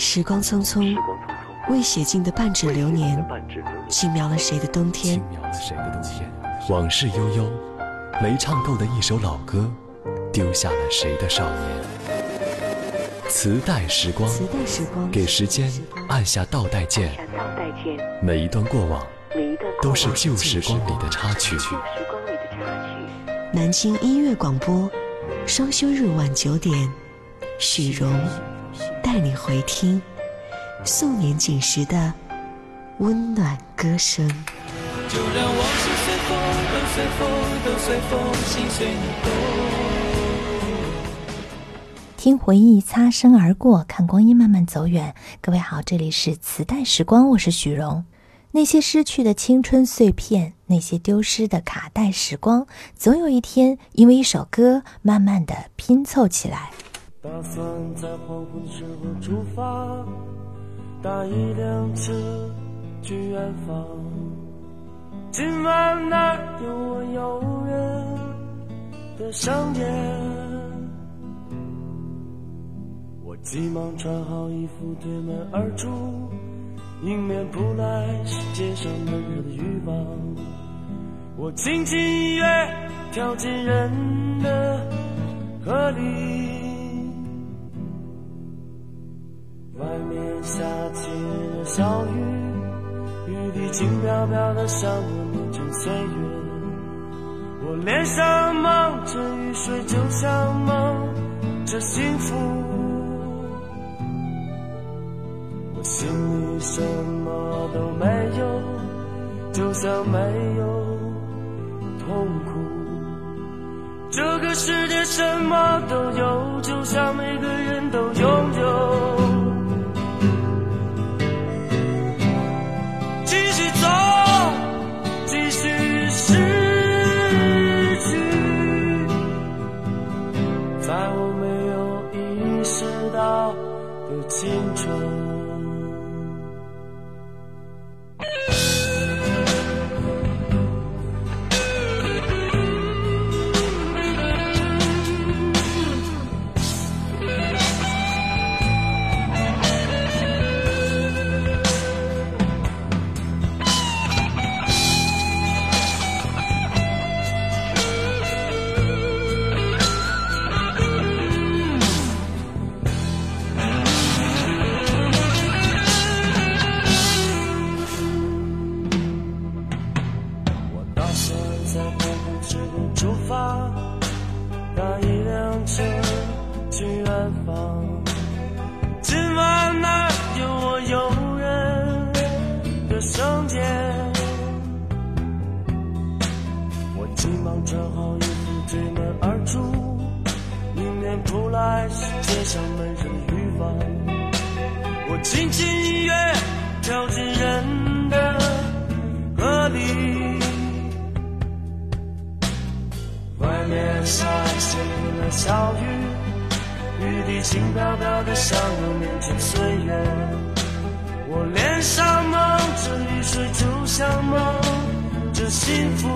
时光匆匆，未写尽的半纸流年，轻描了谁的冬天？往事悠悠，没唱够的一首老歌，丢下了谁的少年？磁带时光，磁带时光，给时间按下倒带键。每一段过往，都是旧时光里的插曲。南京音乐广播，双休日晚九点，许荣带你回听素年锦时的温暖歌声。就让往事随风，都随风，都随风，心随你动。听回忆擦身而过，看光阴慢慢走远。各位好，这里是磁带时光，我是许荣。那些失去的青春碎片，那些丢失的卡带时光，总有一天，因为一首歌，慢慢的拼凑起来。打算在黄昏时候出发，搭一辆车去远方。今晚那有我诱人的香烟。急忙穿好衣服，推门而出，迎面扑来是街上闷热的欲望。我轻轻一跃，跳进人的河里。外面下起了小雨，雨滴轻飘飘的，像我年轻岁月。我脸上蒙着雨水，就像蒙着幸福。我心里什么都没有，就像没有痛苦。这个世界什么都有，就像每个人都有。穿好衣服推门而出，迎面扑来是街上闷热的雨房。我轻轻一跃，跳进人的河里。外面下起了小雨，雨滴轻飘飘的向我面前岁月。我脸上蒙着雨水，就像蒙着幸福。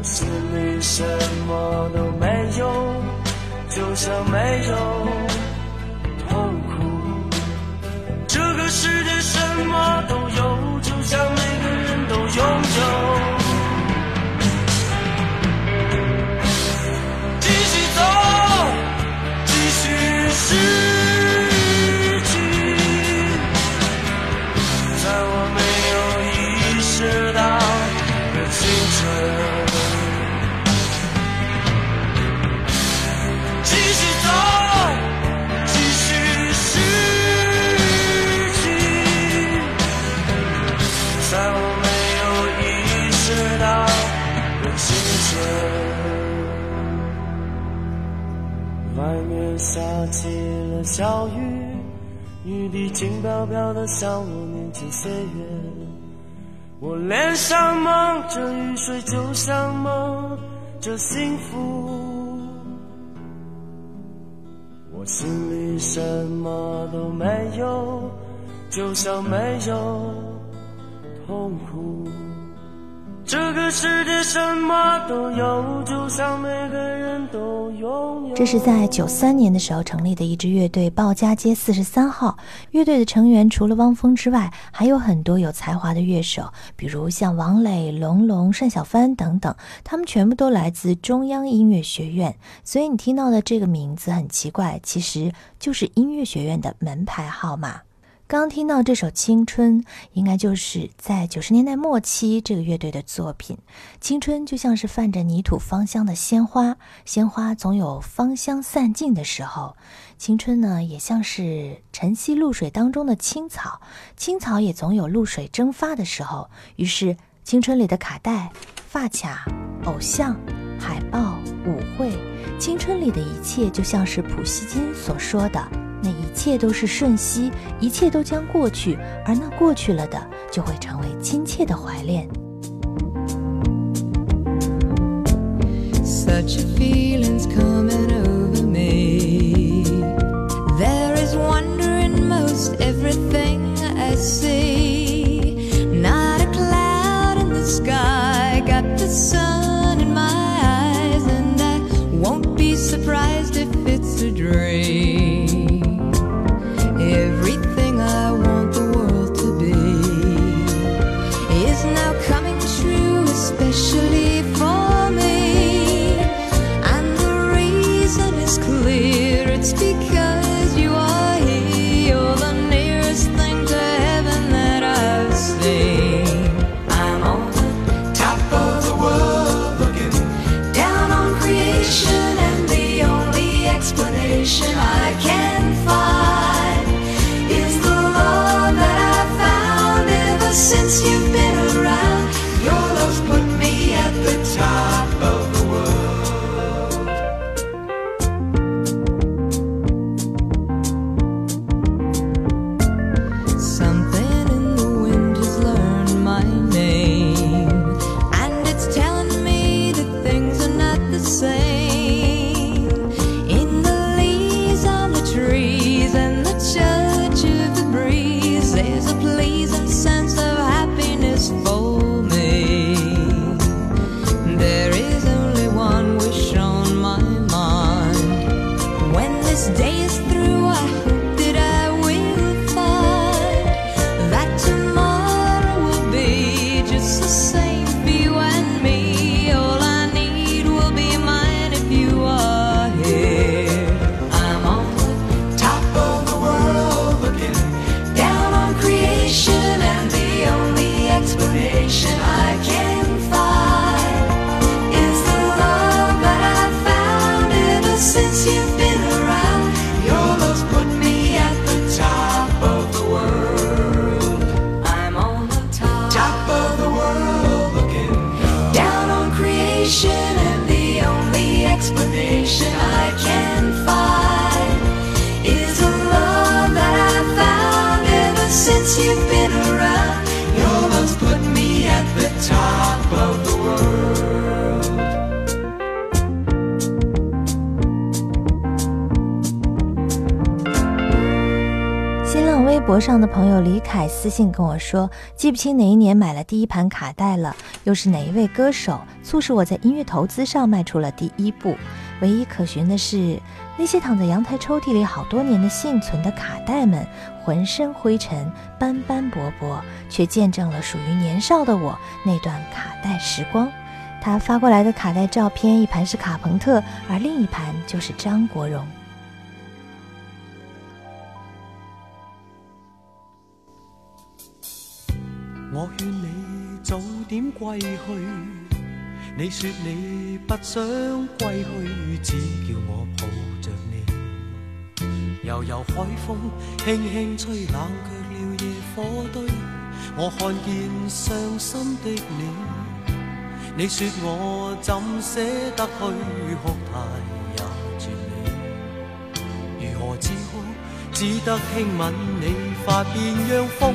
我心里什么都没有，就像没有痛苦，这个世界什么都有。年轻岁月。我脸上蒙着雨水，就像蒙着幸福。我心里什么都没有，就像没有痛苦。这个世界什么都有，就像每个人。这是在九三年的时候成立的一支乐队——鲍家街四十三号。乐队的成员除了汪峰之外，还有很多有才华的乐手，比如像王磊、龙龙、单小帆等等。他们全部都来自中央音乐学院，所以你听到的这个名字很奇怪，其实就是音乐学院的门牌号码。刚听到这首《青春》，应该就是在九十年代末期这个乐队的作品。青春就像是泛着泥土芳香的鲜花，鲜花总有芳香散尽的时候。青春呢，也像是晨曦露水当中的青草，青草也总有露水蒸发的时候。于是，青春里的卡带、发卡、偶像、海报、舞会，青春里的一切就像是普希金所说的。那一切都是瞬息，一切都将过去，而那过去了的，就会成为亲切的怀恋。explanation I can find is a love that I've found ever since you've been around. Your love's put me at the top. 博上的朋友李凯私信跟我说，记不清哪一年买了第一盘卡带了，又是哪一位歌手促使我在音乐投资上迈出了第一步。唯一可寻的是，那些躺在阳台抽屉里好多年的幸存的卡带们，浑身灰尘，斑斑驳驳，却见证了属于年少的我那段卡带时光。他发过来的卡带照片，一盘是卡朋特，而另一盘就是张国荣。我劝你早点归去，你说你不想归去，只叫我抱着你。悠悠海风轻轻吹，冷却了野火堆。我看见伤心的你，你说我怎舍得去哭太也绝美。如何止哭？只得轻吻你发边，让风。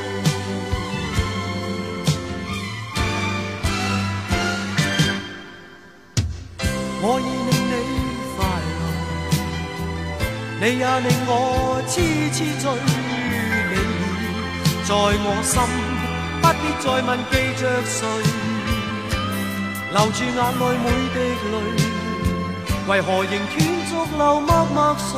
可以令你快乐，你也令我痴痴醉。你已在我心，不必再问记着谁，留住眼内每滴泪，为何仍断续流默默垂？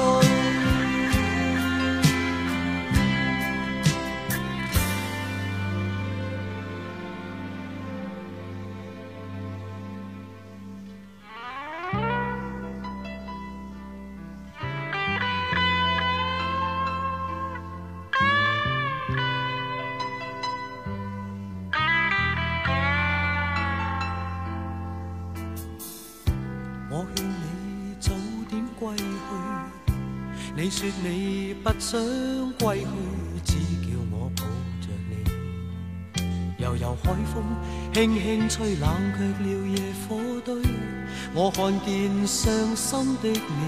说你不想归去，只叫我抱着你。悠悠海风轻轻吹，冷却了野火堆。我看见伤心的你，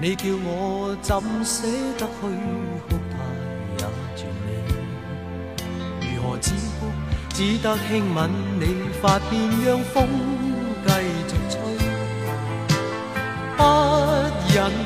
你叫我怎舍得去哭？它也绝美。如何止哭？只得轻吻你发边，让风继续吹，不忍。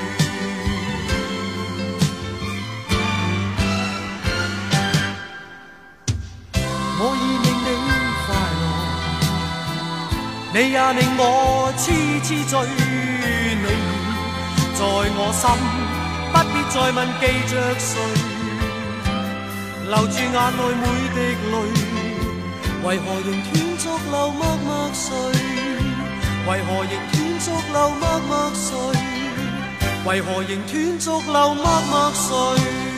你也令我痴痴醉。你在我心，不必再问记着谁，留住眼内每滴泪，为何仍断续流默默垂？为何仍断续流默默垂？为何仍断续流默默垂？